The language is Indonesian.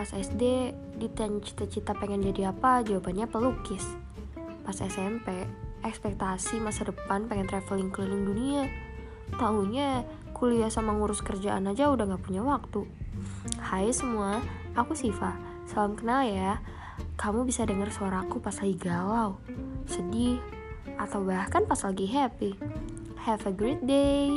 Pas SD ditanya cita-cita pengen jadi apa, jawabannya pelukis. Pas SMP, ekspektasi masa depan pengen traveling keliling dunia. Tahunya kuliah sama ngurus kerjaan aja udah gak punya waktu. Hai semua, aku Siva. Salam kenal ya. Kamu bisa dengar suaraku pas lagi galau, sedih, atau bahkan pas lagi happy. Have a great day.